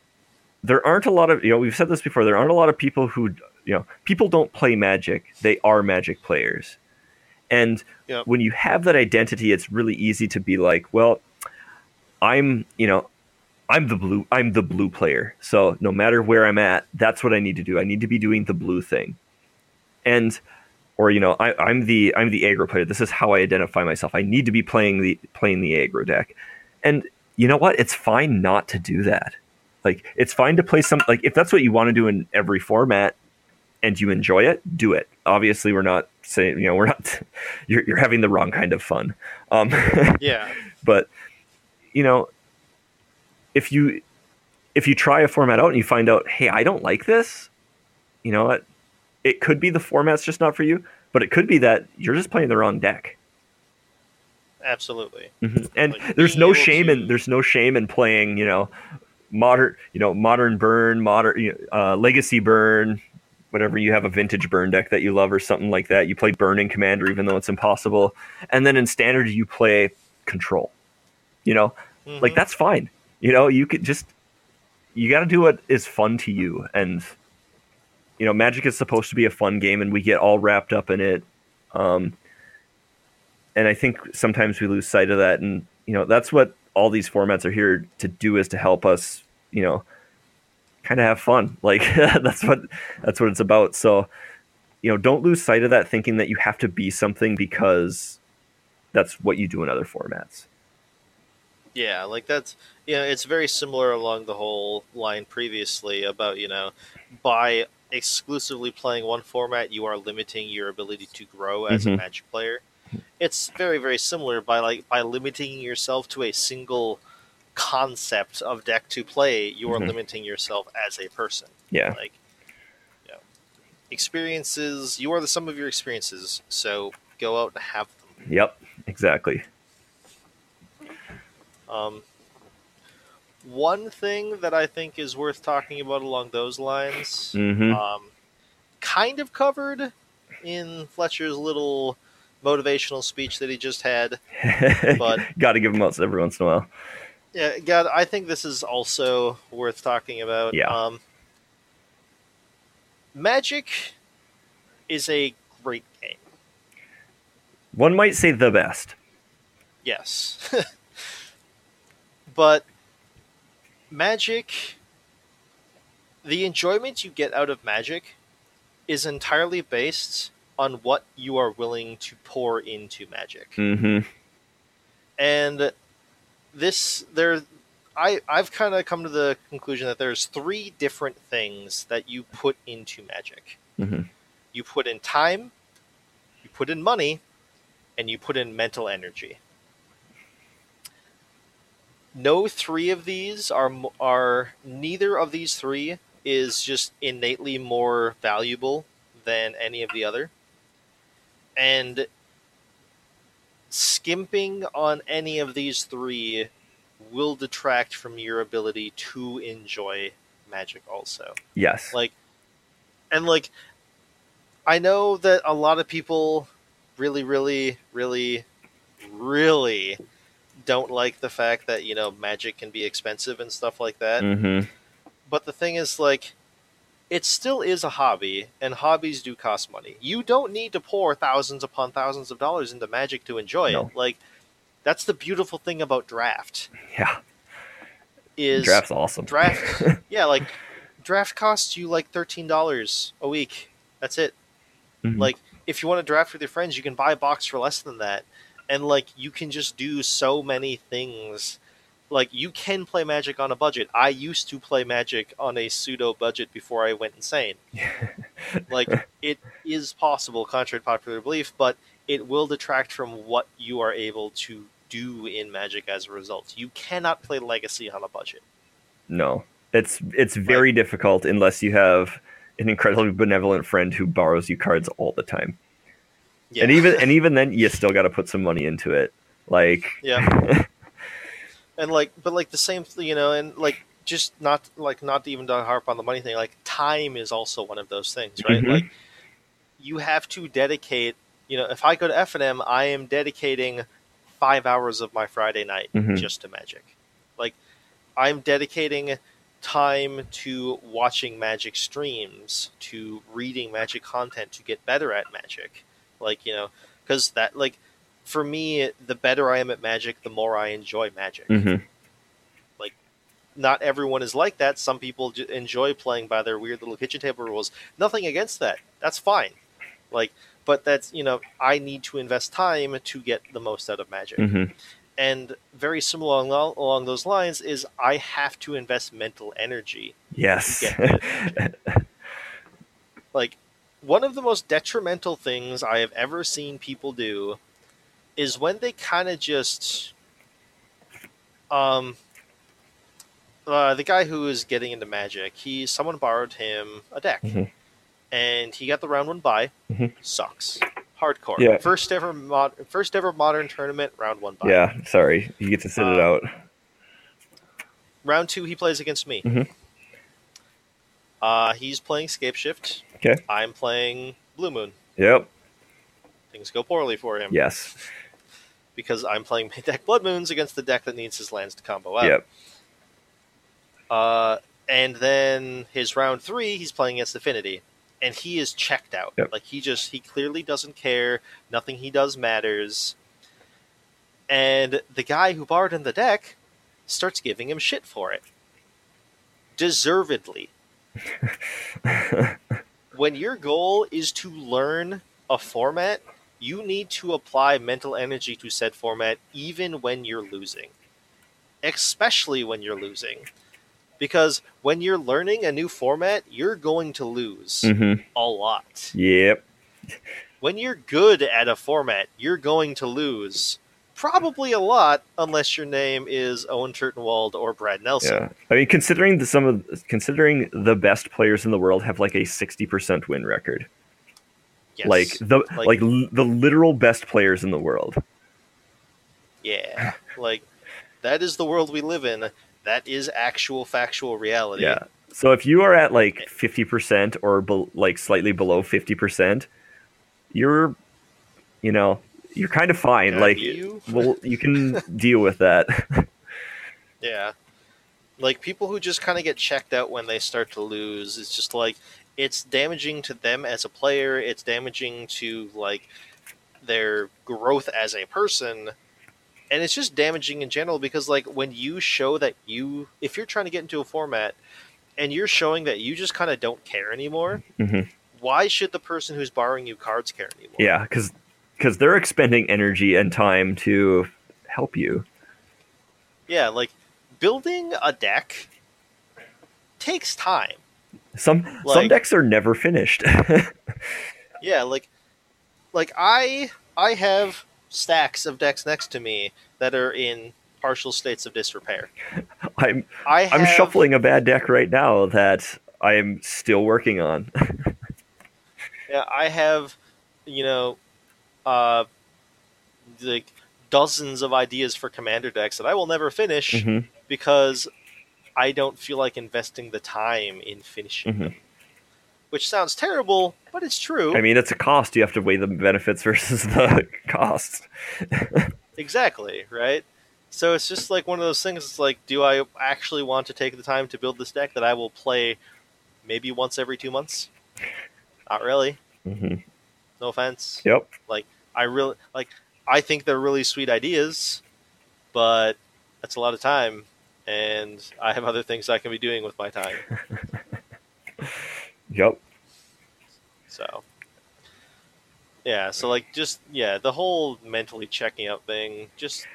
there aren't a lot of you know we've said this before. There aren't a lot of people who you know people don't play Magic. They are Magic players, and Yep. when you have that identity, it's really easy to be like, well, I'm you know I'm the blue I'm the blue player. So no matter where I'm at, that's what I need to do. I need to be doing the blue thing. And or you know, I, I'm the I'm the aggro player. This is how I identify myself. I need to be playing the playing the aggro deck. And you know what? It's fine not to do that. Like it's fine to play some like if that's what you want to do in every format and you enjoy it, do it. Obviously we're not saying you know, we're not you're you're having the wrong kind of fun. Um Yeah. but you know if you if you try a format out and you find out hey i don't like this you know what it could be the format's just not for you but it could be that you're just playing the wrong deck Absolutely. Mhm. and Like, there's no shame to- in there's no shame in playing you know modern you know modern burn modern uh, legacy burn whatever you have a vintage burn deck that you love or something like that you play burn in commander even though it's impossible and then in standard you play control you know like Mhm. that's fine you know you could just you got to do what is fun to you and you know magic is supposed to be a fun game and we get all wrapped up in it. Um and i think sometimes we lose sight of that and you know that's what all these formats are here to do is to help us you know kind of have fun. Like that's what that's what it's about. So you know don't lose sight of that thinking that you have to be something because that's what you do in other formats. Yeah, like that's you know, it's very similar along the whole line previously about, you know, by exclusively playing one format, you are limiting your ability to grow as a Mhm. magic player. It's very, very similar by like by limiting yourself to a single concept of deck to play, you are Mhm. limiting yourself as a person. Yeah. Like you know, experiences you are the sum of your experiences, so go out and have them. Yep. Exactly. Um, one thing that I think is worth talking about along those lines, hmm um, kind of covered in Fletcher's little motivational speech that he just had. but- Got to give them out every once in a while. Yeah, God, I think this is also worth talking about. Yeah. Um, Magic is a great game. One might say the best. Yes. but Magic, the enjoyment you get out of Magic is entirely based on what you are willing to pour into Magic. hmm And this there I I've kind of come to the conclusion that there's three different things that you put into Magic. hmm You put in time, you put in money, and you put in mental energy. No three of these are are neither of these three is just innately more valuable than any of the other. And skimping on any of these three will detract from your ability to enjoy magic also Yes. like and like i know that a lot of people really really really really don't like the fact that you know magic can be expensive and stuff like that hmm but the thing is like it still is a hobby and hobbies do cost money you don't need to pour thousands upon thousands of dollars into magic to enjoy No. it like that's the beautiful thing about draft Yeah. is Draft's awesome. draft yeah like draft costs you like $13 a week that's it Mhm. like if you want to draft with your friends you can buy a box for less than that and like you can just do so many things. Like you can play magic on a budget. I used to play magic on a pseudo budget before i went insane. Like it is possible contrary to popular belief but it will detract from what you are able to do in magic as a result. You cannot play legacy on a budget. No, it's it's very difficult unless you have an incredibly benevolent friend who borrows you cards all the time. Yeah And even and even then, you still got to put some money into it. Like, yeah and like but like the same you know and like just not like not even to harp on the money thing like time is also one of those things right Mhm. like you have to dedicate you know if i go to FNM i am dedicating five hours of my friday night Mhm. just to magic like i'm dedicating time to watching magic streams to reading magic content to get better at magic like you know because that like for me the better i am at magic the more i enjoy magic mhm. not everyone is like that. Some people enjoy playing by their weird little kitchen table rules. Nothing against that. That's fine. Like, but that's you know, I need to invest time to get the most out of Magic. Mhm. And very similar along, along those lines is I have to invest mental energy. yes, Get Like, one of the most detrimental things I have ever seen people do is when they kind of just um uh, the guy who is getting into magic he someone borrowed him a deck Mhm. and he got the round one buy Mhm. sucks hardcore Yeah. first ever mod- first ever modern tournament round one buy yeah. Sorry, you get to sit it Uh, out. round two he plays against me Mhm. Uh, he's playing Scapeshift Okay. i'm playing blue moon Yep. things go poorly for him Yes. because i'm playing my deck blood moons against the deck that needs his lands to combo out Yep. Uh, and then his round three, he's playing against Affinity, and he is checked out. Yep. Like he just he clearly doesn't care. Nothing he does matters. And the guy who borrowed him the deck starts giving him shit for it, deservedly. When your goal is to learn a format, you need to apply mental energy to said format, even when you're losing. especially when you're losing. Because when you're learning a new format, you're going to lose Mm-hmm. a lot. Yep. When you're good at a format, you're going to lose probably a lot unless your name is Owen Turtenwald or Brad Nelson. Yeah. I mean, considering the, some of considering the best players in the world have like a sixty percent win record. Yes. Like the Like- like, l- the literal best players in the world. yeah. like that is the world we live in. That is actual factual reality. Yeah. So if you are at like fifty percent or be- like slightly below fifty percent, you're, you know, you're kind of fine. Yeah, like, you- well, you can deal with that. Yeah. Like people who just kind of get checked out when they start to lose, it's just like it's damaging to them as a player, it's damaging to like their growth as a person. And it's just damaging in general because like when you show that you if you're trying to get into a format and you're showing that you just kind of don't care anymore, Mhm. why should the person who's borrowing you cards care anymore? yeah, because because they're expending energy and time to help you. Yeah, like building a deck takes time. Some some decks are never finished. Yeah, like like I I have stacks of decks next to me that are in partial states of disrepair. I'm I have, I'm shuffling a bad deck right now that I'm still working on. Yeah, I have you know uh like dozens of ideas for commander decks that I will never finish Mhm. because I don't feel like investing the time in finishing Mhm. them. Which sounds terrible, but it's true. I mean, it's a cost. You have to weigh the benefits versus the cost. Exactly, right? So it's just like one of those things. It's like, do I actually want to take the time to build this deck that I will play maybe once every two months? Not really. hmm No offense. Yep. I really like. I think they're really sweet ideas, but that's a lot of time, and I have other things I can be doing with my time. Yep. So, yeah. So like, just yeah, the whole mentally checking out thing. Just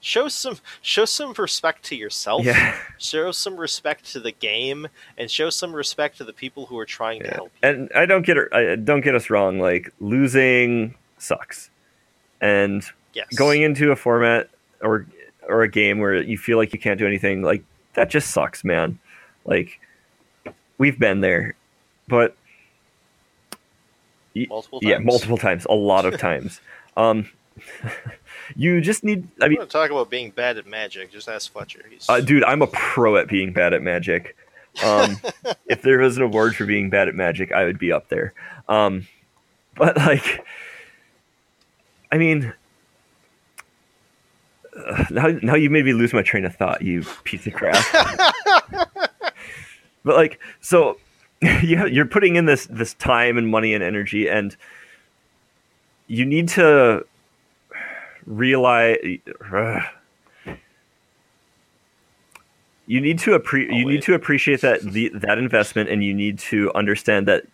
show some show some respect to yourself. Yeah. show some respect to the game and show some respect to the people who are trying to help you. And I don't get it. I, don't get us wrong. Like losing sucks, and Yes. going into a format or or a game where you feel like you can't do anything, like that just sucks, man. Like we've been there, but multiple times. yeah, multiple times, a lot of times. um, you just need. I mean, talk about being bad at magic. Just ask Fletcher. He's uh, dude, I'm a pro at being bad at magic. Um, if there was an award for being bad at magic, I would be up there. Um, but like, I mean, uh, now now you made me lose my train of thought, you piece of crap. but like, so you you're putting in this this time and money and energy, and you need to realize. you need to appre- you need to appreciate that the that investment and you need to understand that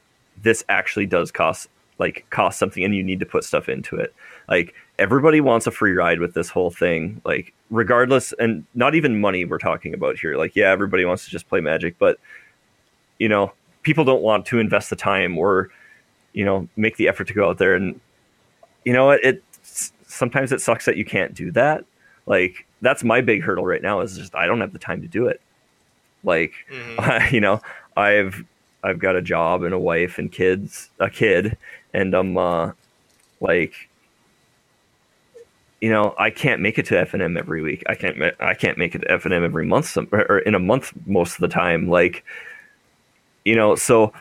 this actually does cost like cost something and you need to put stuff into it. Like everybody wants a free ride with this whole thing like regardless and not even money we're talking about here. Like yeah everybody wants to just play magic but you know people don't want to invest the time or you know make the effort to go out there and you know it, it sometimes it sucks that you can't do that. Like that's my big hurdle right now is just i don't have the time to do it. Like Mhm. you know i've i've got a job and a wife and kids a kid and i'm uh like you know i can't make it to FNM every week. I can't i can't make it to FNM every month some, or in a month most of the time like you know so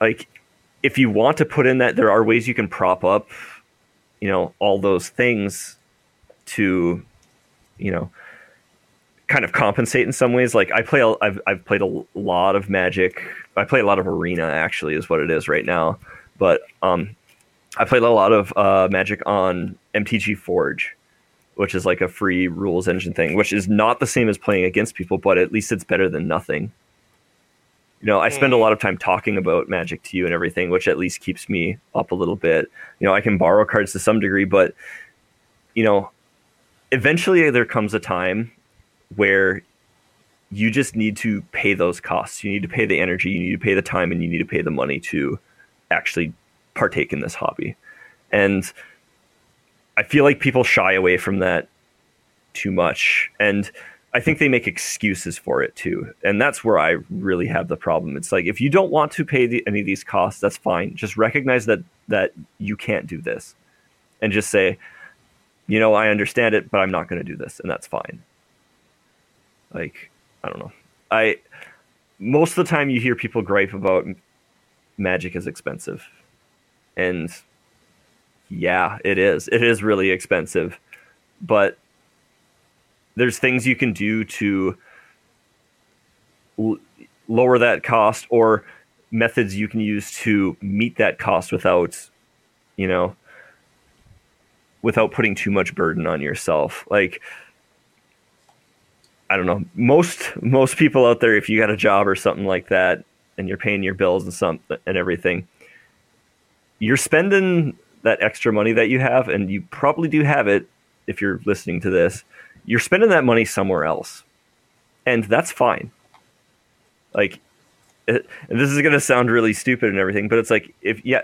like if you want to put in that there are ways you can prop up you know all those things to you know kind of compensate in some ways. Like i play a, I've, I've played a lot of magic. I play a lot of arena actually is what it is right now. But um i played a lot of uh, magic on mtg forge which is like a free rules engine thing which is not the same as playing against people but at least it's better than nothing. You know i spend a Mm. lot of time talking about magic to you and everything which at least keeps me up a little bit. You know i can borrow cards to some degree but you know eventually there comes a time where you just need to pay those costs. You need to pay the energy, you need to pay the time, and you need to pay the money to actually partake in this hobby. And I feel like people shy away from that too much. And I think they make excuses for it too. And that's where I really have the problem. It's like if you don't want to pay the, any of these costs, that's fine. Just recognize that that you can't do this. And just say, you know, I understand it, but I'm not going to do this, and that's fine. Like, I don't know. I most of the time you hear people gripe about magic is expensive. And yeah, it is. It is really expensive. But there's things you can do to l- lower that cost or methods you can use to meet that cost without, you know, without putting too much burden on yourself. Like I don't know. Most most people out there, if you got a job or something like that, and you're paying your bills and some and everything, you're spending that extra money that you have, and you probably do have it if you're listening to this. You're spending that money somewhere else, and that's fine. Like, it, and this is gonna sound really stupid and everything, but it's like if yeah,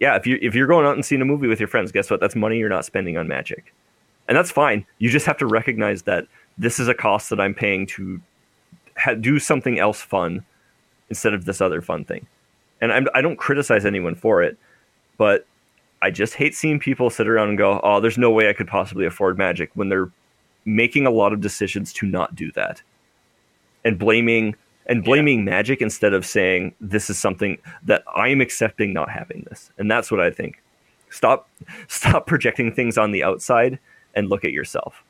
yeah, if you if you're going out and seeing a movie with your friends, guess what? That's money you're not spending on magic, and that's fine. You just have to recognize that this is a cost that I'm paying to ha- do something else fun instead of this other fun thing. And I'm, I do not criticize anyone for it, but I just hate seeing people sit around and go, "Oh, there's no way I could possibly afford magic," when they're making a lot of decisions to not do that, and blaming and blaming yeah. magic instead of saying this is something that I am accepting not having this. And that's what I think. Stop stop projecting things on the outside and look at yourself.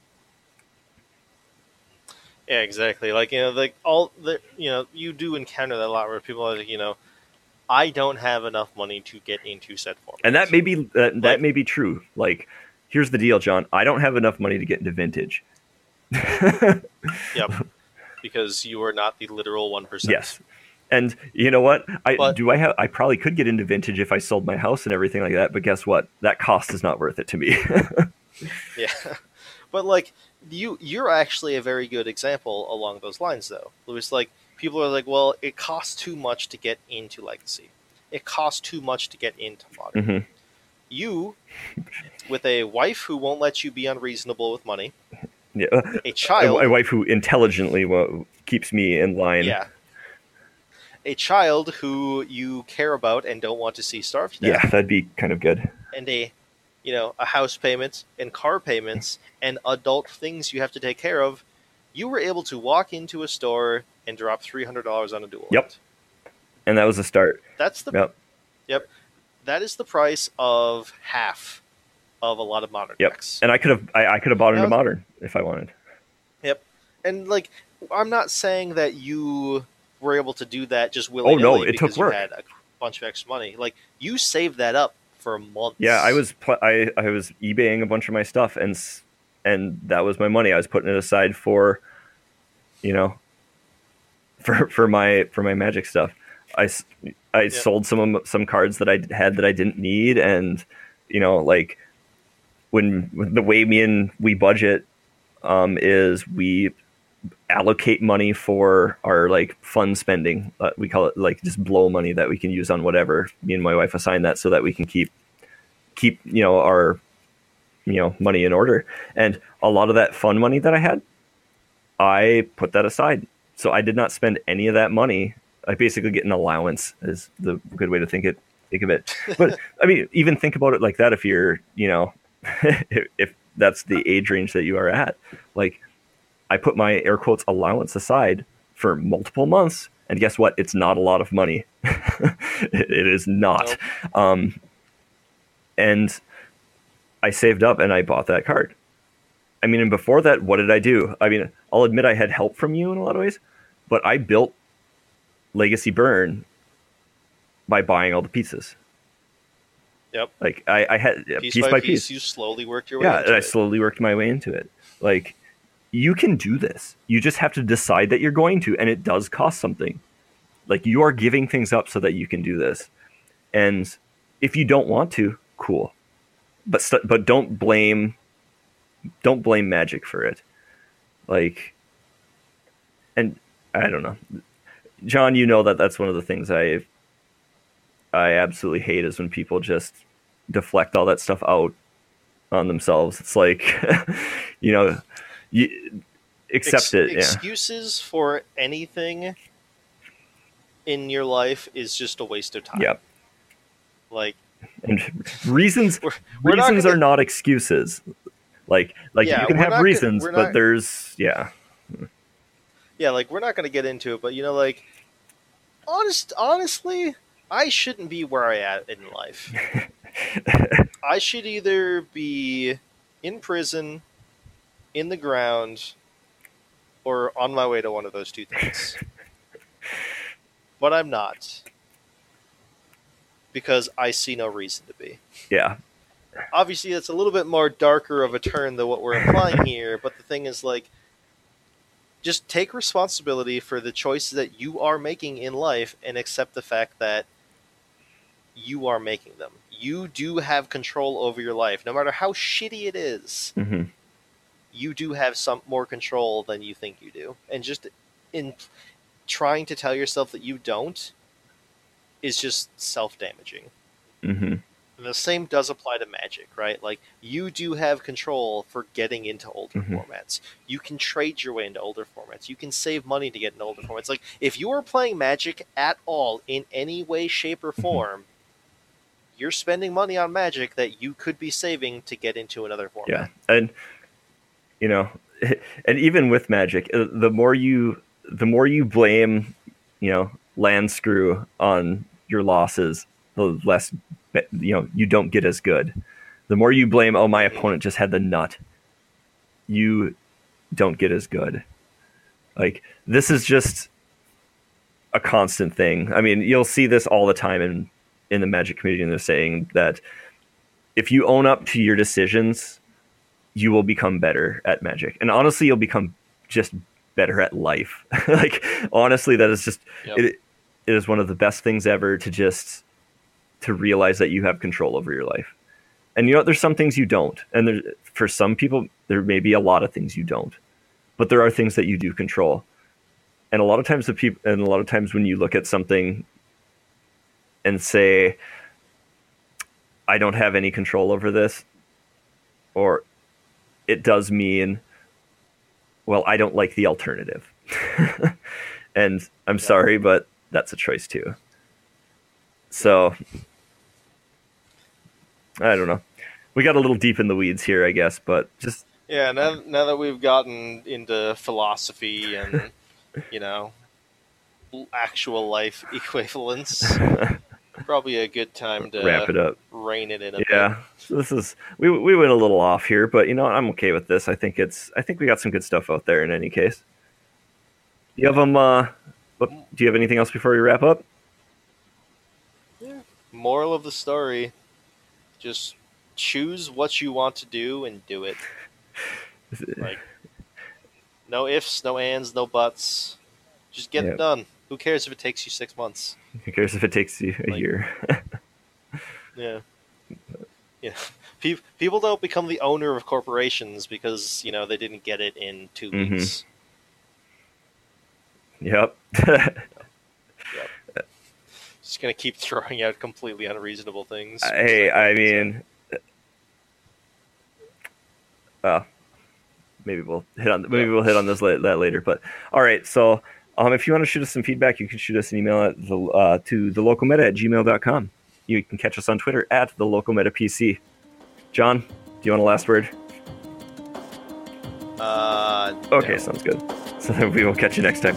Yeah, exactly. Like you know, like all the you know, you do encounter that a lot where people are like, you know, I don't have enough money to get into set format. And that may be uh, that, like, that may be true. Like, here's the deal, John. I don't have enough money to get into vintage. yep. Because you are not the literal one percent. Yes. And you know what? I but, do I have I probably could get into vintage if I sold my house and everything like that, but guess what? That cost is not worth it to me. yeah. But like you you're actually a very good example along those lines though. Was like people are like, well, it costs too much to get into legacy. It costs too much to get into modern. Mm-hmm. You, with a wife who won't let you be unreasonable with money, yeah. a child, a, a wife who intelligently keeps me in line. Yeah. A child who you care about and don't want to see starve. Yeah, that'd be kind of good. And a you know, a house payment and car payments and adult things you have to take care of, you were able to walk into a store and drop three hundred dollars on a dual. Yep. And that was the start. That's the yep. Yep. That is the price of half of a lot of modern yep. decks. And I could have I, I could have bought into modern if I wanted. Yep. And like I'm not saying that you were able to do that just willy Oh no, it took work. You had a bunch of extra money. Like you saved that up for months. Yeah, I was pl- I I was eBaying a bunch of my stuff, and and that was my money. I was putting it aside for, you know, for for my for my magic stuff. I I yeah. sold some some cards that I had that I didn't need, and you know, like when, when the way me and we budget um, is we allocate money for our like fun spending. Uh, we call it like just blow money that we can use on whatever. Me and my wife assign that so that we can keep keep you know our you know money in order. And a lot of that fun money that I had, I put that aside. So I did not spend any of that money. I basically get an allowance is the good way to think it think of it. But I mean, even think about it like that if you're, you know, if, if that's the age range that you are at. Like I put my air quotes allowance aside for multiple months, and guess what? It's not a lot of money. it, it is not. Um, and I saved up and I bought that card. I mean, and before that, what did I do? I mean, I'll admit I had help from you in a lot of ways, but I built Legacy Burn by buying all the pieces. Yep. Like I, I had piece, piece by, piece, piece, You slowly worked your way. Yeah, and I slowly worked my way into it. Like you can do this. You just have to decide that you're going to, and it does cost something. Like you are giving things up so that you can do this. And if you don't want to, cool. But st- but don't blame don't blame Magic for it. Like, and I don't know, John. You know that that's one of the things I I absolutely hate is when people just deflect all that stuff out on themselves. It's like, you know, you accept Ex- it. Yeah. Excuses for anything in your life is just a waste of time. Yep. Like And reasons We're- we're not reasons gonna- are not excuses. Like like Yeah, you can have not gonna- reasons, but not- there's yeah. yeah, like we're not going to get into it, but you know, like honest, honestly, I shouldn't be where I am in life. I should either be in prison, in the ground, or on my way to one of those two things. but I'm not. Because I see no reason to be. yeah. Obviously, that's a little bit more darker of a turn than what we're implying here, but the thing is, like, just take responsibility for the choices that you are making in life and accept the fact that you are making them. You do have control over your life, no matter how shitty it is. hmm You do have some more control than you think you do, and just in trying to tell yourself that you don't is just self-damaging. hmm And the same does apply to Magic, right? Like you do have control for getting into older Mhm. formats. You can trade your way into older formats. You can save money to get into older formats. Like if you are playing Magic at all in any way, shape, or form, you're spending money on Magic that you could be saving to get into another format. Yeah. And you know, and even with Magic, uh, the more you the more you blame, you know, land screw on your losses, the less you know you don't get as good. The more you blame, oh my opponent just had the nut, you don't get as good. Like this is just a constant thing. I mean, you'll see this all the time in in the Magic community, and they're saying that if you own up to your decisions, you will become better at Magic, and honestly, you'll become just better at life. like honestly, that is just Yep. it. It is one of the best things ever to just to realize that you have control over your life. And you know, there's some things you don't, and there, for some people, there may be a lot of things you don't, but there are things that you do control. And a lot of times, the people, and a lot of times, when you look at something and say, "I don't have any control over this," or it does mean, well, I don't like the alternative, and I'm sorry, but that's a choice too. So I don't know. We got a little deep in the weeds here, I guess, but just Yeah, now, now that we've gotten into philosophy and, you know, actual life equivalents, probably a good time to wrap it up. rein it in a Yeah, so this is we we went a little off here, but you know I'm okay with this. I think it's I think we got some good stuff out there in any case. Do you have them? Uh, do you have anything else before we wrap up? bit. Moral of the story just choose what you want to do and do it. Like, no ifs, no ands, no buts. Just get Yep. it done. Who cares if it takes you six months? Who cares if it takes you a Like- year? Yeah. Yeah. Pe- people don't become the owner of corporations because, you know, they didn't get it in 2 Mhm. weeks. yep. Just going to keep throwing out completely unreasonable things. hey, I mean, uh, maybe we'll hit on maybe Yeah. we'll hit on this la- that later. But all right, so um, if you want to shoot us some feedback, you can shoot us an email at the uh, to the local meta at gmail.com. You can catch us on Twitter at the local meta PC. John, do you want a last word? Uh, Okay, no. sounds good. So then we will catch you next time.